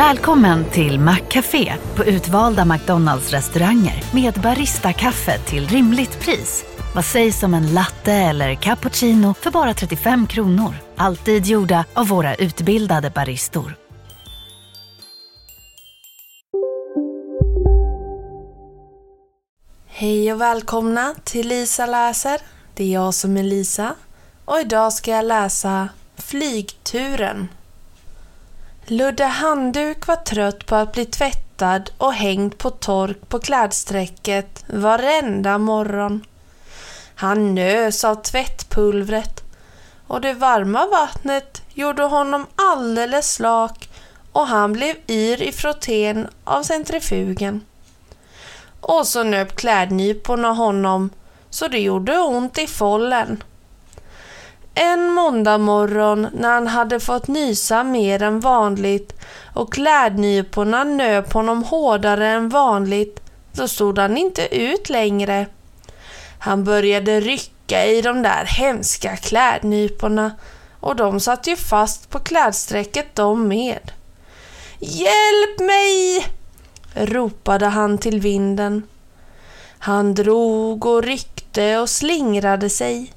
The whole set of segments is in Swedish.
Välkommen till Maccafé på utvalda McDonalds restauranger med Baristakaffe till rimligt pris. Vad sägs om en latte eller cappuccino för bara 35 kronor? Alltid gjorda av våra utbildade baristor. Hej och välkomna till Lisa läser. Det är jag som är Lisa och idag ska jag läsa Flygturen. Ludde Handduk var trött på att bli tvättad och hängd på tork på klädsträcket varenda morgon. Han nös av tvättpulvret och det varma vattnet gjorde honom alldeles slak och han blev yr i frottén av centrifugen. Och så nöp klädnyporna honom så det gjorde ont i follen. En måndag morgon när han hade fått nysa mer än vanligt och klädnyporna nöp honom hårdare än vanligt så stod han inte ut längre. Han började rycka i de där hemska klädnyporna och de satt ju fast på klädsträcket de med. Hjälp mig! ropade han till vinden. Han drog och ryckte och slingrade sig.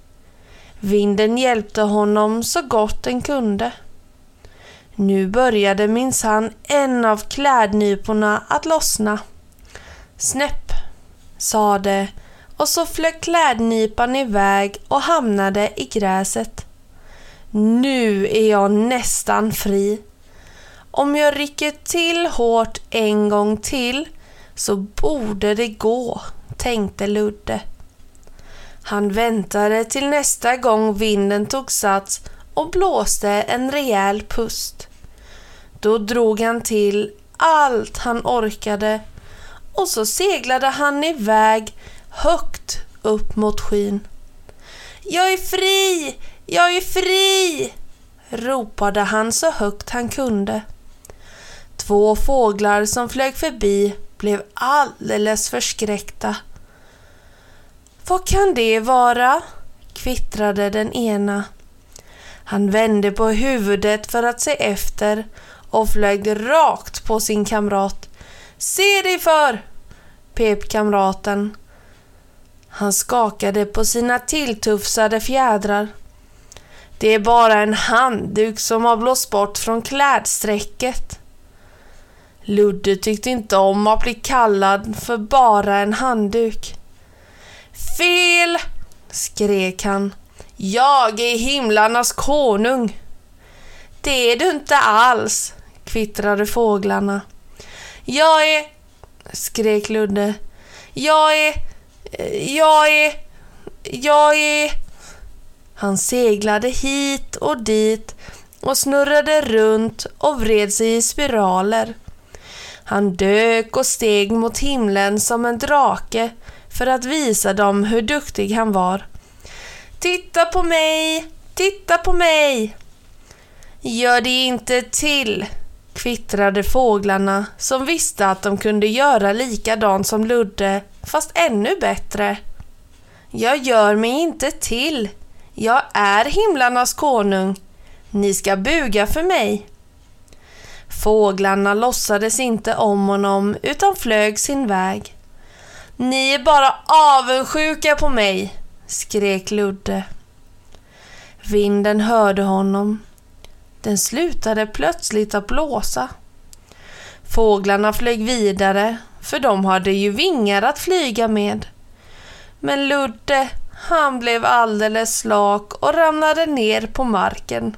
Vinden hjälpte honom så gott den kunde. Nu började minsann en av klädnyporna att lossna. Snäpp, sa det och så flög klädnypan iväg och hamnade i gräset. Nu är jag nästan fri. Om jag rycker till hårt en gång till så borde det gå, tänkte Ludde. Han väntade till nästa gång vinden tog sats och blåste en rejäl pust. Då drog han till allt han orkade och så seglade han iväg högt upp mot skyn. Jag är fri! Jag är fri! ropade han så högt han kunde. Två fåglar som flög förbi blev alldeles förskräckta. Vad kan det vara? kvittrade den ena. Han vände på huvudet för att se efter och flög rakt på sin kamrat. Se dig för! pep kamraten. Han skakade på sina tilltufsade fjädrar. Det är bara en handduk som har blåst bort från klädsträcket. Ludde tyckte inte om att bli kallad för bara en handduk. Fel! skrek han. Jag är himlarnas konung. Det är du inte alls, kvittrade fåglarna. Jag är... skrek Ludde. Jag är... Jag är... Jag är... Han seglade hit och dit och snurrade runt och vred sig i spiraler. Han dök och steg mot himlen som en drake för att visa dem hur duktig han var. Titta på mig! Titta på mig! Gör det inte till, kvittrade fåglarna som visste att de kunde göra likadant som Ludde, fast ännu bättre. Jag gör mig inte till. Jag är himlarnas konung. Ni ska buga för mig. Fåglarna låtsades inte om honom utan flög sin väg. Ni är bara avundsjuka på mig, skrek Ludde. Vinden hörde honom. Den slutade plötsligt att blåsa. Fåglarna flög vidare, för de hade ju vingar att flyga med. Men Ludde, han blev alldeles slak och ramlade ner på marken.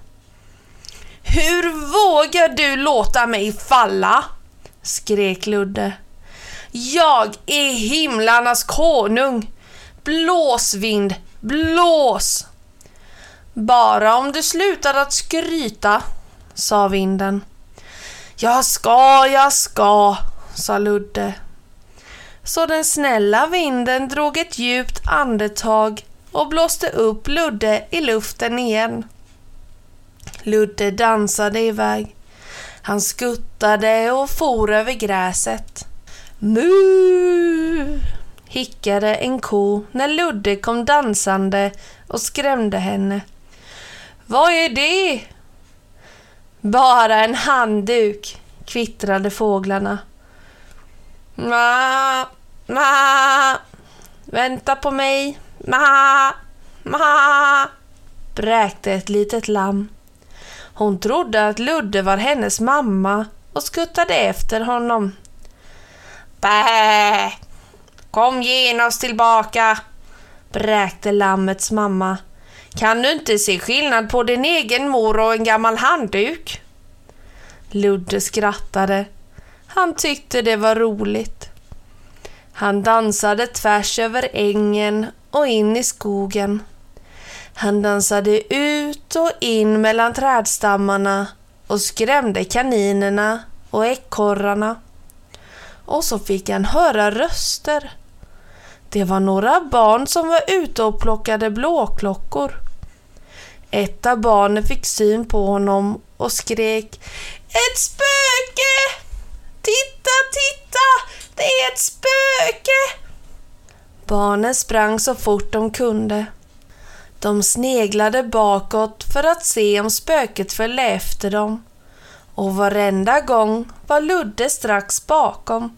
Hur vågar du låta mig falla? skrek Ludde. Jag är himlarnas konung. Blås vind, blås! Bara om du slutar att skryta, sa vinden. Jag ska, jag ska, sa Ludde. Så den snälla vinden drog ett djupt andetag och blåste upp Ludde i luften igen. Ludde dansade iväg. Han skuttade och for över gräset. Mu! hickade en ko när Ludde kom dansande och skrämde henne. Vad är det? Bara en handduk, kvittrade fåglarna. Ma, ma, vänta på mig, ma, ma, bräkte ett litet lamm. Hon trodde att Ludde var hennes mamma och skuttade efter honom. Bä! Kom genast tillbaka, bräkte lammets mamma. Kan du inte se skillnad på din egen mor och en gammal handduk? Ludde skrattade. Han tyckte det var roligt. Han dansade tvärs över ängen och in i skogen. Han dansade ut och in mellan trädstammarna och skrämde kaninerna och ekorrarna. Och så fick han höra röster. Det var några barn som var ute och plockade blåklockor. Ett av barnen fick syn på honom och skrek Ett spöke! Titta, titta! Det är ett spöke! Barnen sprang så fort de kunde. De sneglade bakåt för att se om spöket följde efter dem. Och varenda gång var Ludde strax bakom.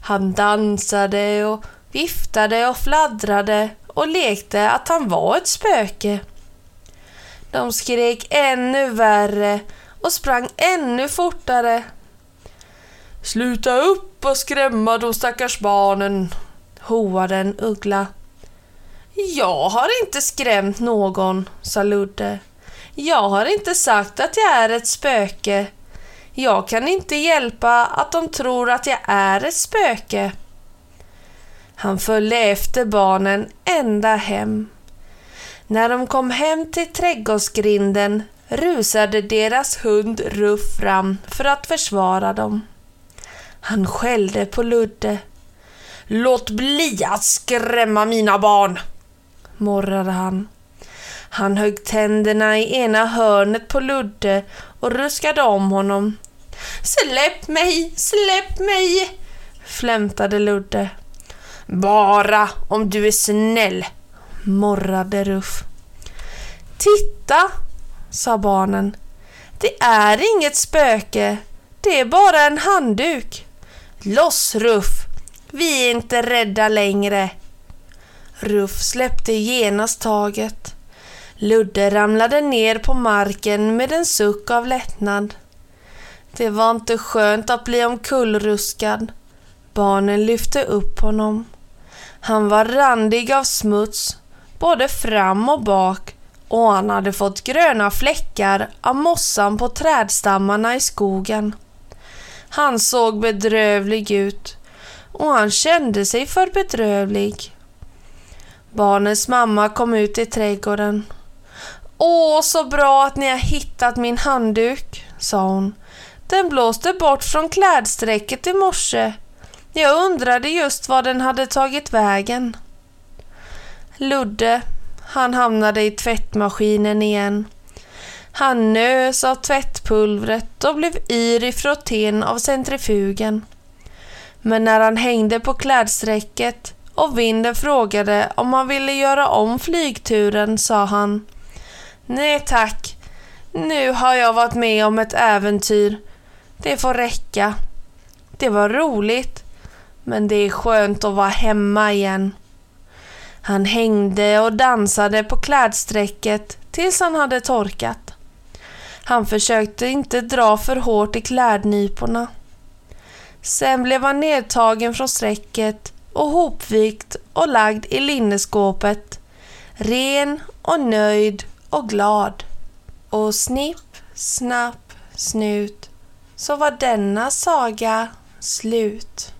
Han dansade och viftade och fladdrade och lekte att han var ett spöke. De skrek ännu värre och sprang ännu fortare. Sluta upp och skrämma de stackars barnen, hoade en uggla. Jag har inte skrämt någon, sa Ludde. Jag har inte sagt att jag är ett spöke. Jag kan inte hjälpa att de tror att jag är ett spöke. Han följde efter barnen ända hem. När de kom hem till trädgårdsgrinden rusade deras hund Ruff fram för att försvara dem. Han skällde på Ludde. Låt bli att skrämma mina barn! morrade han. Han högg tänderna i ena hörnet på Ludde och ruskade om honom. Släpp mig, släpp mig! flämtade Ludde. Bara om du är snäll, morrade Ruff. Titta, sa barnen. Det är inget spöke. Det är bara en handduk. Loss Ruff! Vi är inte rädda längre. Ruff släppte genast taget. Ludde ramlade ner på marken med en suck av lättnad. Det var inte skönt att bli omkullruskad. Barnen lyfte upp honom. Han var randig av smuts, både fram och bak och han hade fått gröna fläckar av mossan på trädstammarna i skogen. Han såg bedrövlig ut och han kände sig för bedrövlig. Barnens mamma kom ut i trädgården. Åh, så bra att ni har hittat min handduk, sa hon. Den blåste bort från klädsträcket i morse. Jag undrade just var den hade tagit vägen. Ludde, han hamnade i tvättmaskinen igen. Han nös av tvättpulvret och blev yr i frottén av centrifugen. Men när han hängde på klädsträcket och vinden frågade om han ville göra om flygturen sa han Nej tack, nu har jag varit med om ett äventyr. Det får räcka. Det var roligt, men det är skönt att vara hemma igen. Han hängde och dansade på klädsträcket tills han hade torkat. Han försökte inte dra för hårt i klädnyporna. Sen blev han nedtagen från strecket och hopvikt och lagd i linneskåpet, ren och nöjd och glad. Och snipp, snapp, snut så var denna saga slut.